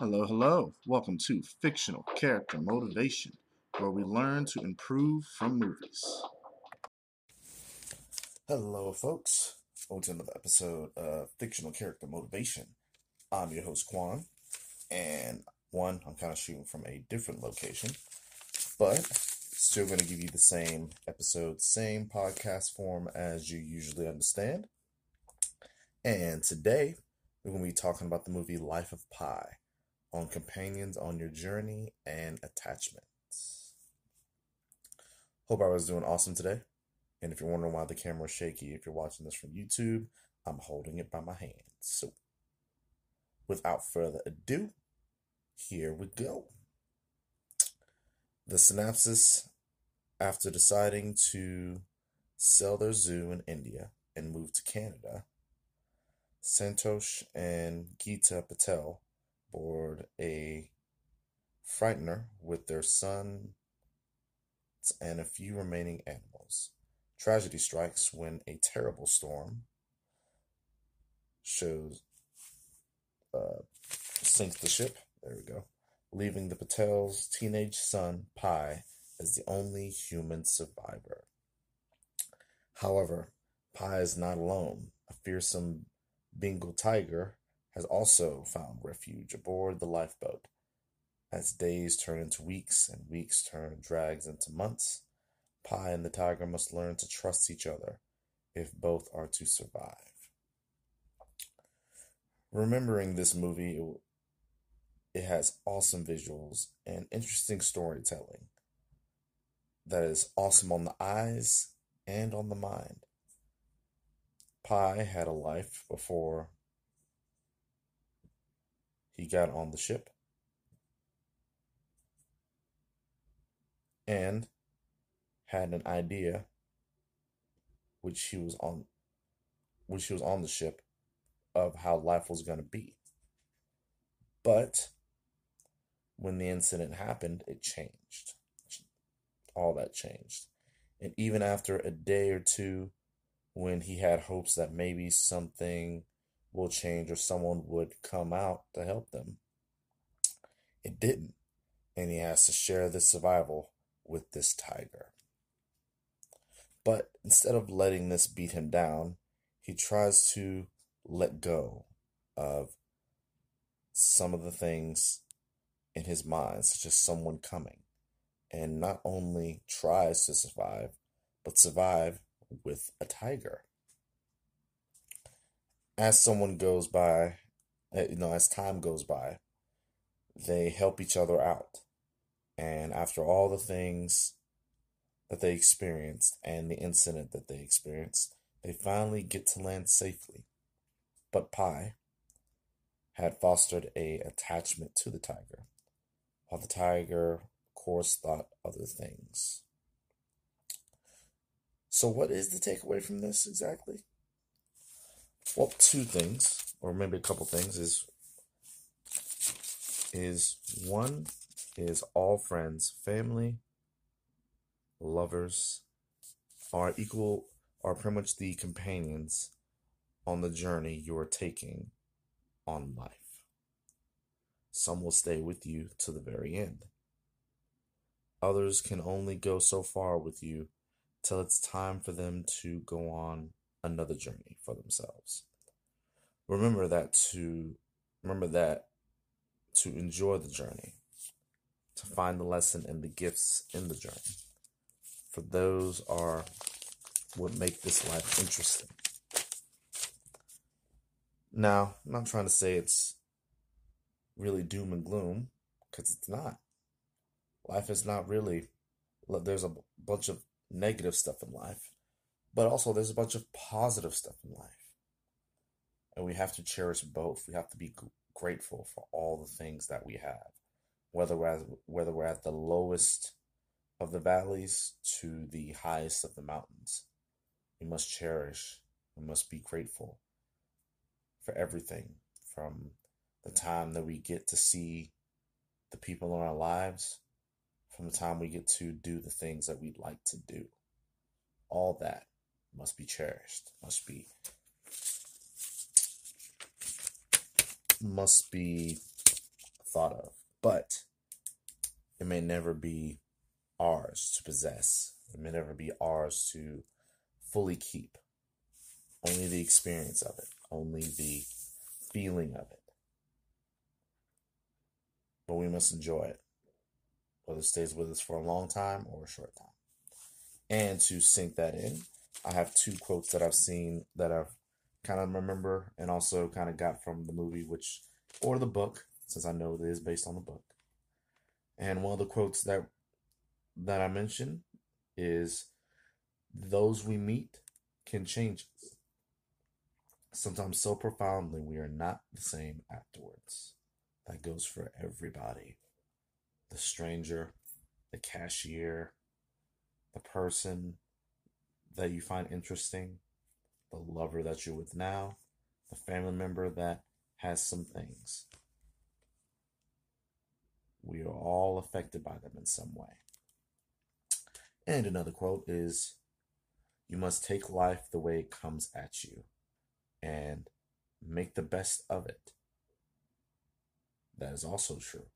Hello, hello. Welcome to Fictional Character Motivation, where we learn to improve from movies. Hello, folks. Welcome to another episode of Fictional Character Motivation. I'm your host, Quan, and one, I'm kind of shooting from a different location, but still going to give you the same episode, same podcast form as you usually understand. And today, we're going to be talking about the movie Life of Pi on companions on your journey and attachments. Hope I was doing awesome today. And if you're wondering why the camera is shaky, if you're watching this from YouTube, I'm holding it by my hand. So, without further ado, here we go. The synopsis after deciding to sell their zoo in India and move to Canada, Santosh and Geeta Patel board a frightener with their son and a few remaining animals. Tragedy strikes when a terrible storm shows uh, sinks the ship. There we go, leaving the Patel's teenage son Pi as the only human survivor. However, Pi is not alone. A fearsome Bengal tiger has also found refuge aboard the lifeboat. As days turn into weeks and weeks turn drags into months, Pi and the tiger must learn to trust each other if both are to survive. Remembering this movie, it, has awesome visuals and interesting storytelling that is awesome on the eyes and on the mind. Pi had a life before he got on the ship. And had an idea which he was on which he was on the ship of how life was going to be. But when the incident happened it changed. All that changed. And even after a day or two when he had hopes that maybe something will change or someone would come out to help them. It didn't, and he has to share the survival with this tiger. But instead of letting this beat him down, he tries to let go of some of the things in his mind, such as someone coming, and not only tries to survive, but survive with a tiger as someone goes by, eh, you know, as time goes by, they help each other out. And after all the things that they experienced and the incident that they experienced, they finally get to land safely. But Pi had fostered a attachment to the tiger, while the tiger, of course, thought other things. So, what is the takeaway from this exactly? Well, two things, or maybe a couple things, is is one is all friends, family, lovers are equal are pretty much the companions on the journey you are taking on life. Some will stay with you to the very end. Others can only go so far with you till it's time for them to go on another journey for themselves. Remember that to remember that to enjoy the journey, to find the lesson and the gifts in the journey. For those are what make this life interesting. Now, I'm not trying to say it's really doom and gloom, because it's not. Life is not really, there's a bunch of negative stuff in life. But also, there's a bunch of positive stuff in life. And we have to cherish both. We have to be grateful for all the things that we have, whether we're at, whether we're at the lowest of the valleys to the highest of the mountains. We must cherish, we must be grateful for everything from the time that we get to see the people in our lives, from the time we get to do the things that we'd like to do. All that must be cherished, must be must be thought of. But it may never be ours to possess. It may never be ours to fully keep. Only the experience of it, only the feeling of it. But we must enjoy it, whether it stays with us for a long time or a short time. And to sink that in, I have two quotes that I've seen that I've kind of remember and also kind of got from the movie, which or the book, since I know it is based on the book. And one of the quotes that that I mentioned is those we meet can change us. Sometimes so profoundly we are not the same afterwards. That goes for everybody. The stranger, the cashier, the person that you find interesting, the lover that you're with now, the family member that has some things. We are all affected by them in some way. And another quote is You must take life the way it comes at you and make the best of it. That is also true.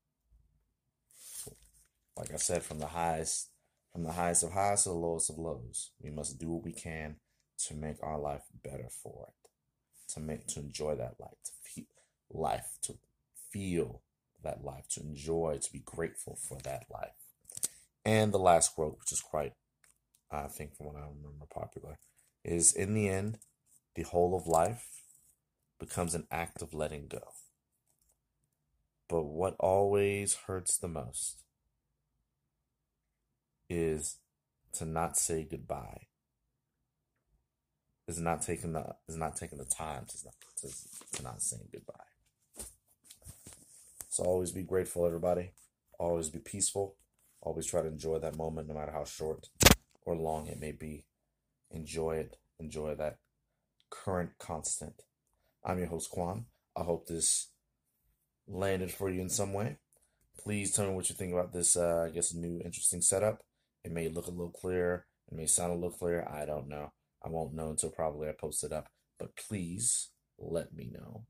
Like I said, from the highest from the highest of highs to the lowest of lows, we must do what we can to make our life better for it, to make to enjoy that life, to feel life, to feel that life, to enjoy, to be grateful for that life. And the last quote, which is quite, I think, from what I remember, popular, is in the end, the whole of life becomes an act of letting go. But what always hurts the most is to not say goodbye is not taking the is not taking the time to not, to, to not saying goodbye. So always be grateful, everybody. Always be peaceful. Always try to enjoy that moment, no matter how short or long it may be. Enjoy it. Enjoy that current constant. I'm your host, Quan. I hope this landed for you in some way. Please tell me what you think about this, uh, I guess, new interesting setup. It may look a little clearer. It may sound a little clearer. I don't know. I won't know until probably I post it up. But please let me know.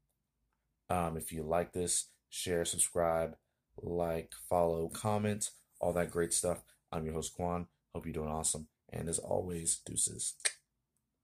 Um, if you like this, share, subscribe, like, follow, comment, all that great stuff. I'm your host, Quan. Hope you're doing awesome. And as always, deuces.